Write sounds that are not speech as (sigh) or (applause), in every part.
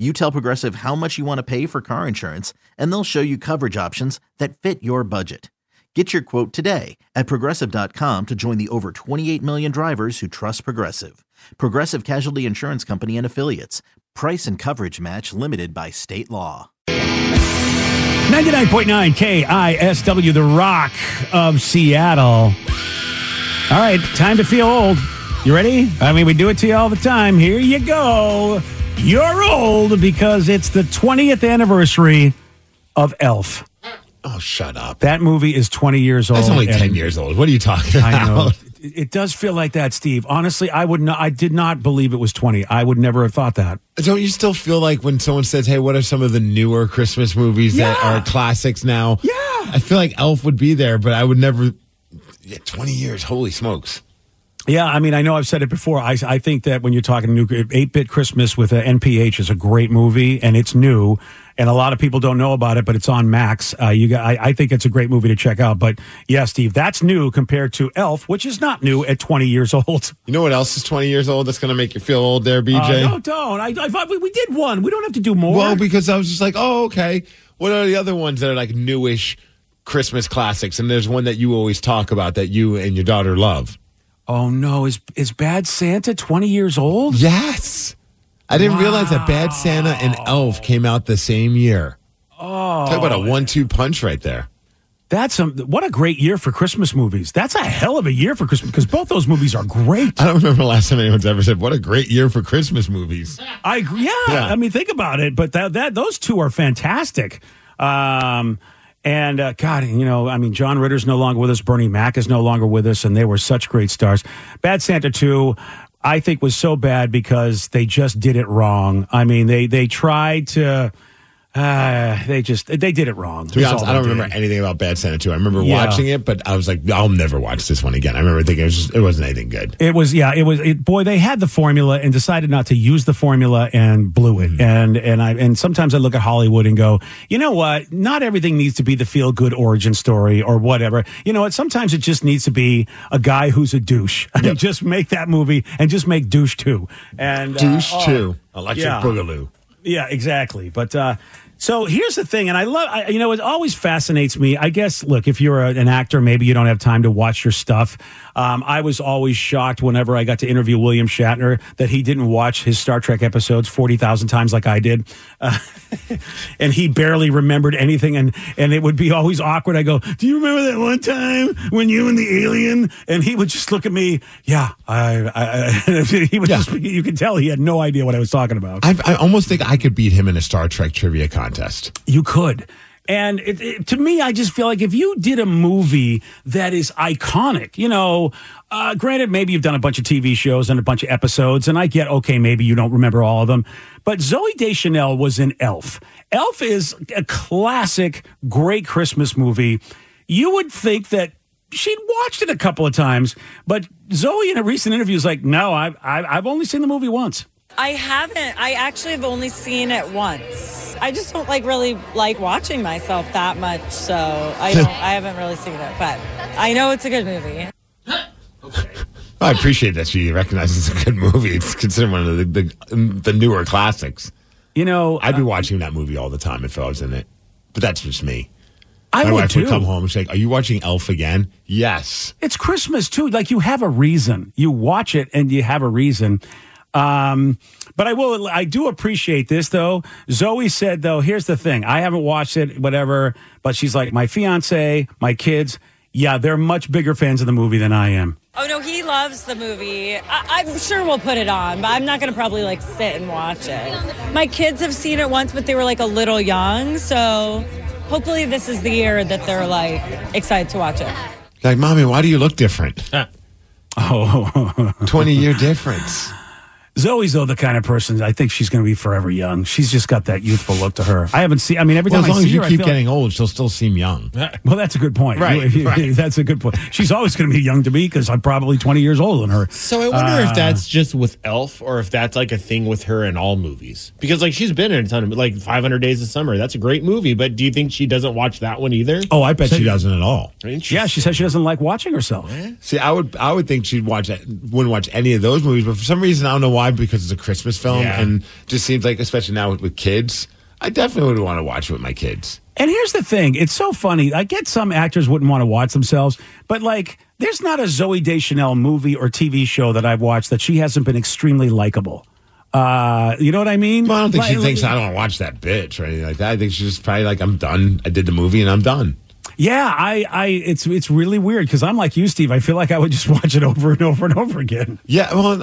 You tell Progressive how much you want to pay for car insurance, and they'll show you coverage options that fit your budget. Get your quote today at progressive.com to join the over 28 million drivers who trust Progressive. Progressive Casualty Insurance Company and Affiliates. Price and coverage match limited by state law. 99.9 KISW, the rock of Seattle. All right, time to feel old. You ready? I mean, we do it to you all the time. Here you go. You're old because it's the 20th anniversary of Elf. Oh, shut up. That movie is 20 years old. That's only 10 years old. What are you talking about? I know. It it does feel like that, Steve. Honestly, I would not. I did not believe it was 20. I would never have thought that. Don't you still feel like when someone says, hey, what are some of the newer Christmas movies that Yeah. are classics now? Yeah. I feel like Elf would be there, but I would never. Yeah, 20 years. Holy smokes. Yeah, I mean, I know I've said it before. I, I think that when you're talking new 8 bit Christmas with uh, NPH is a great movie and it's new. And a lot of people don't know about it, but it's on Max. Uh, you got, I, I think it's a great movie to check out. But yeah, Steve, that's new compared to Elf, which is not new at 20 years old. (laughs) You know what else is 20 years old that's going to make you feel old there, Uh, BJ? no, don't. I, I thought we, we did one. We don't have to do more. Well, because I was just like, oh, okay. What are the other ones that are like newish Christmas classics? And there's one that you always talk about that you and your daughter love. Oh no, is is Bad Santa 20 years old? Yes. I didn't realize that Bad Santa and Elf came out the same year. Oh. Talk about a one two punch right there. That's a, what a great year for Christmas movies. That's a hell of a year for Christmas because both those movies are great. I don't remember the last time anyone's ever said, what a great year for Christmas movies. I agree. Yeah, Yeah. I mean, think about it. But that that those two are fantastic. Um, and uh, God, you know, I mean, John Ritter's no longer with us. Bernie Mac is no longer with us, and they were such great stars. Bad Santa two, I think, was so bad because they just did it wrong. I mean, they they tried to. Uh, they just they did it wrong. To be honest, I don't remember anything about Bad Santa 2. I remember Yeah. watching it, but I was like, I'll never watch this one again. I remember thinking it, was just, it wasn't anything good. It was yeah, it was it, boy, they had the formula and decided not to use the formula and blew it. And and I and sometimes I look at Hollywood and go, "You know what? Not everything needs to be the feel good origin story or whatever. You know what? Sometimes it just needs to be a guy who's a douche. (laughs) And just make that movie and just make douche 2." And uh, Douche oh, 2, Electric yeah. Boogaloo. Yeah, exactly. But uh, so here's the thing, and I love, I, you know, it always fascinates me. I guess, look, if you're a, an actor, maybe you don't have time to watch your stuff. Um, I was always shocked whenever I got to interview William Shatner that he didn't watch his Star Trek episodes 40,000 times like I did. Uh, (laughs) and he barely remembered anything. And, and it would be always awkward. I go, Do you remember that one time when you and the alien? And he would just look at me. Yeah. I, I, (laughs) he would Yeah. just, you could tell he had no idea what I was talking about. I, I almost think I could beat him in a Star Trek trivia contest. You could. And it, it, to me, I just feel like if you did a movie that is iconic, you know, uh, granted, maybe you've done a bunch of TV shows and a bunch of episodes, and I get, okay, maybe you don't remember all of them. But Zooey Deschanel was in Elf. Elf is a classic, great Christmas movie. You would think that she'd watched it a couple of times, but Zooey in a recent interview is like, no, I've, I've I've only seen the movie once. I haven't. I actually have only seen it once. I just don't like really like watching myself that much, so I don't. I haven't really seen it, but I know it's a good movie. I appreciate that she recognizes it's a good movie. It's considered one of the, the, um, the newer classics. You know, I'd be uh, watching that movie all the time if I was in it. But that's just me. I My would wife too. would come home and say, Are you watching Elf again? Yes. It's Christmas too. Like you have a reason. You watch it and you have a reason. Um, but I will. I do appreciate this though. Zooey said though, here's the thing. I haven't watched it, whatever. But she's like, my fiance, my kids. Yeah, they're much bigger fans of the movie than I am. Oh no, he loves the movie. I- I'm sure we'll put it on, but I'm not going to probably like sit and watch it. My kids have seen it once, but they were like a little young, so hopefully this is the year that they're like excited to watch it. Like, mommy, why do you look different? (laughs) Oh, 20 year difference. Zooey's though the kind of person I think she's going to be forever young. She's just got that youthful look to her. I haven't seen. I mean, every Well, time as long I see as you her, keep feel getting old, she'll still seem young. Well, that's a good point. Right, You- right. (laughs) That's a good point. She's always going to be young to me because I'm probably 20 years older than her. So I wonder if uh, that's just with Elf or if that's like a thing with her in all movies. Because like she's been in a ton of like 500 Days of Summer. That's a great movie, but do you think she doesn't watch that one either? Oh, I bet She doesn't at all. Yeah, she says she doesn't like watching herself. See, I would, I would think she'd watch, it- wouldn't watch any of those movies, but for some reason, I don't know why, because it's a Christmas film, Yeah. and just seems like, especially now with, with kids, I definitely would want to watch it with my kids. And here's the thing: it's so funny. I get some actors wouldn't want to watch themselves, but like, there's not a Zooey Deschanel movie or TV show that I've watched that she hasn't been extremely likable. Uh, you know what I mean? Well, I don't think she Like- thinks I don't want to watch that bitch or anything like that. I think she's just probably like, I'm done. I did the movie and I'm done. Yeah, I, I, it's it's really weird because I'm like you, Steve. I feel like I would just (laughs) watch it over and over and over again. Yeah, well,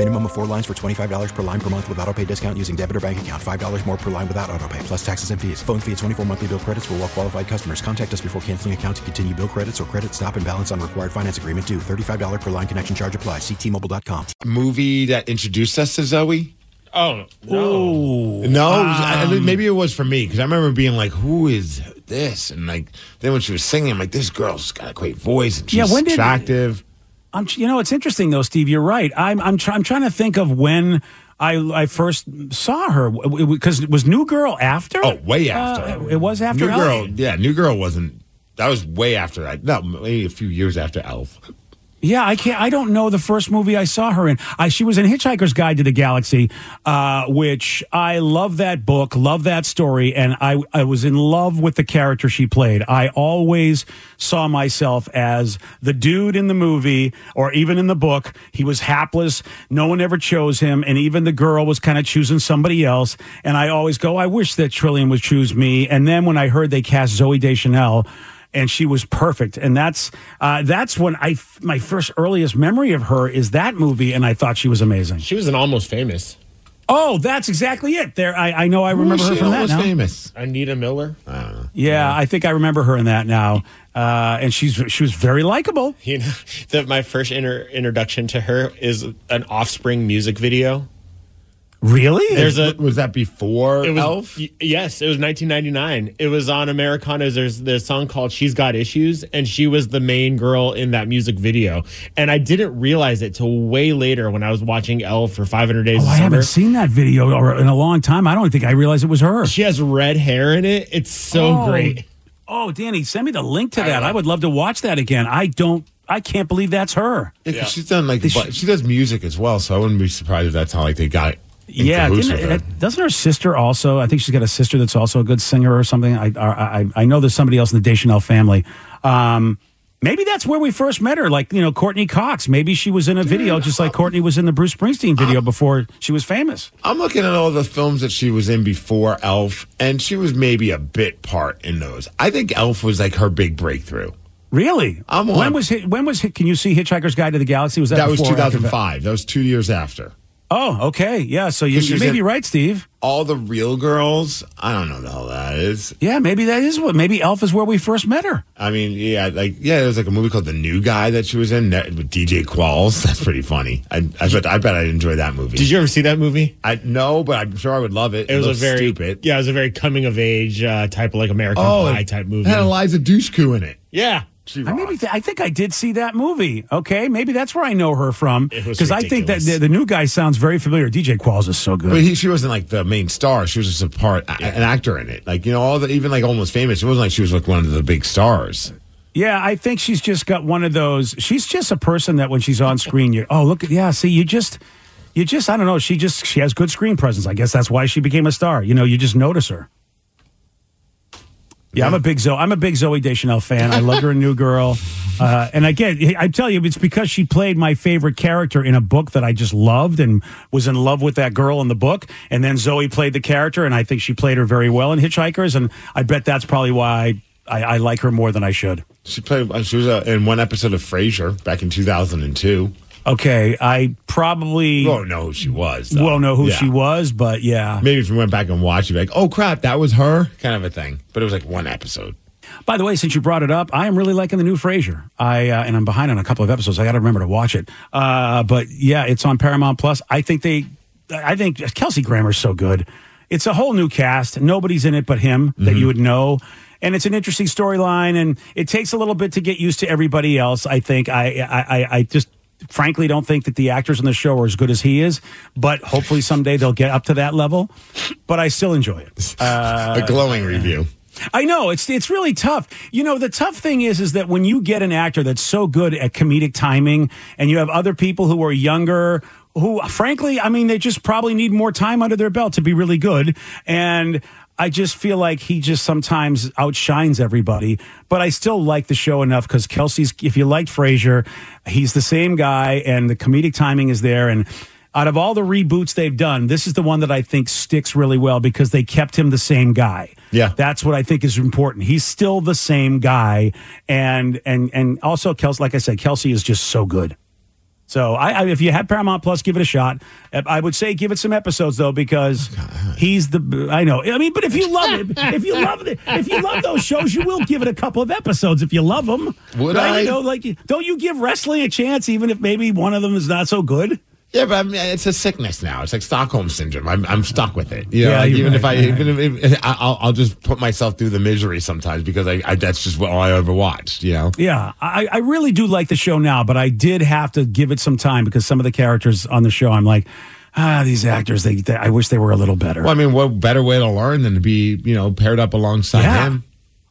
Minimum of four lines for $25 per line per month with auto pay discount using debit or bank account. $5 more per line without auto pay, plus taxes and fees. Phone fee at 24 monthly bill credits for well qualified customers. Contact us before canceling account to continue bill credits or credit stop and balance on required finance agreement due. $35 per line connection charge applies. Ctmobile.com. Movie that introduced us to Zooey? Oh, no. No, Um, I- I- maybe it was for me because I remember being like, "Who is this?" And like, then when she was singing, I'm like, "This girl's got a great voice and she's Yeah, when did- attractive." I'm, you know, it's interesting though, Steve. You're right. I'm, I'm, try, I'm trying to think of when I, I first saw her because it was New Girl after. Oh, way after. Uh, it was after New Elf? Girl. Yeah, New Girl wasn't. That was way after. I no, maybe a few years after Elf. Yeah, I can't. I don't know the first movie I saw her in. I she was in Hitchhiker's Guide to the Galaxy, uh, which I love that book, love that story, and I I was in love with the character she played. I always saw myself as the dude in the movie, or even in the book. He was hapless. No one ever chose him, and even the girl was kind of choosing somebody else. And I always go, I wish that Trillian would choose me. And then when I heard they cast Zooey Deschanel and she was perfect. And that's uh, that's when I my first earliest memory of her is that movie, and I thought she was amazing. She was an almost famous. Oh, that's exactly it. There, I, I know I remember her she from that. almost Now. famous? Anita Miller. Yeah, I think I remember her in that now. Uh, and she's she was very likable. You know, (laughs) that my first inter- introduction to her is an Offspring music video. Really? There's a was that before it was Elf? y- yes, it was 1999. It was on Americana. There's there's a song called "She's Got Issues," and she was the main girl in that music video. And I didn't realize it till way later when I was watching Elf for 500 Days Oh, of I Summer. haven't seen that video in a long time. I don't think I realized it was her. She has red hair in it. It's so Oh. great. Oh, Danny, send me the link to that. I would love to watch that again. I don't. I can't believe that's her. Yeah, 'cause she's done like she- she does music as well, so I wouldn't be surprised if that's how like they got. In Yeah, didn't, with her. uh, doesn't her sister also? I think she's got a sister that's also a good singer or something. I I, I- I know there's somebody else in the Deschanel family. Um, Maybe that's where we first met her, like, you know, Courteney Cox. Maybe she was in a video just like Courtney was in the Bruce Springsteen video before she was famous. I'm looking at all the films that she was in before Elf, and she was maybe a bit part in those. I think Elf was like her big breakthrough. Really? I'm when on- was Hi- when was Can you see Hitchhiker's Guide to the Galaxy? Was that That was before or 2005. That was two years after. Oh, okay. Yeah, so you, 'Cause she you may be right, Steve. All the real girls, I don't know the hell that is. Yeah, maybe that is what. Maybe Elf is where we first met her. I mean, yeah, like yeah, there was like a movie called The New Guy that she was in that, with DJ Qualls. (laughs) That's pretty funny. I, I bet I bet I'd enjoy that movie. Did you ever see that movie? I no, but I'm sure I would love it. It was a very stupid. yeah, it was a very coming of age uh, type of like American Oh, Pie type movie. had Eliza Dushku in it. yeah, She I maybe th- I think I did see that movie. Okay, maybe that's where I know her from because I think that the, the new guy sounds very familiar. DJ Qualls is so good. But he, she wasn't like the main star. She was just a part, a- an actor in it. Like you know, all the even like almost famous. It wasn't like she was like one of the big stars. Yeah, I think she's just got one of those. She's just a person that when she's on screen, you oh look, yeah, see, you just, you just, I don't know. She just she has good screen presence. I guess that's why she became a star. You know, you just notice her. Yeah, I'm a big Zooey. I'm a big Zooey Deschanel fan. I love her in New Girl, uh, and again, I tell you, it's because she played my favorite character in a book that I just loved and was in love with that girl in the book. And then Zooey played the character, and I think she played her very well in Hitchhikers. And I bet that's probably why I, I like her more than I should. She played. She was uh, in one episode of Frasier back in 2002. Okay, I probably won't know who she was. though. won't know who Yeah. she was, but yeah. Maybe if you went back and watched, you'd be like, "Oh crap, that was her," kind of a thing. But it was like one episode. By the way, since you brought it up, I am really liking the new Frasier. I uh, and I'm behind on a couple of episodes. I got to remember to watch it. Uh, but yeah, it's on Paramount Plus. I think they, I think Kelsey Grammer's so good. It's a whole new cast. Nobody's in it but him that you would know. And it's an interesting storyline, and it takes a little bit to get used to everybody else. I think I, I, I, I just frankly don't think that the actors on the show are as good as he is, but hopefully someday they'll get up to that level. But I still enjoy it. Uh, (laughs) a glowing review. I know it's it's really tough. You know, the tough thing is is that when you get an actor that's so good at comedic timing, and you have other people who are younger, who frankly, I mean, they just probably need more time under their belt to be really good, and. I just feel like he just sometimes outshines everybody, but I still like the show enough because Kelsey's. If you liked Frasier, he's the same guy, and the comedic timing is there. And out of all the reboots they've done, this is the one that I think sticks really well because they kept him the same guy. Yeah. That's what I think is important. He's still the same guy, and and and also Kelsey, like I said, Kelsey is just so good. So I, I if you have Paramount Plus, give it a shot. I would say give it some episodes though because oh, he's the I know. I mean, but if you (laughs) love it, if you love it, if you love those shows, you will give it a couple of episodes if you love them. Would right? I? You know, like don't you give wrestling a chance even if maybe one of them is not so good? Yeah, but I mean, it's a sickness now. It's like Stockholm syndrome. I'm, I'm stuck with it. You know, Yeah, like, even if I, right. even if, if I- I'll, I'll just put myself through the misery sometimes because I, I that's just what all I ever watched. You know. Yeah, I, I really do like the show now, but I did have to give it some time because some of the characters on the show, I'm like, ah, these actors, they, they I wish they were a little better. Well, I mean, what better way to learn than to be, you know, paired up alongside Yeah. him?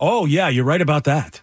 Oh yeah, you're right about that.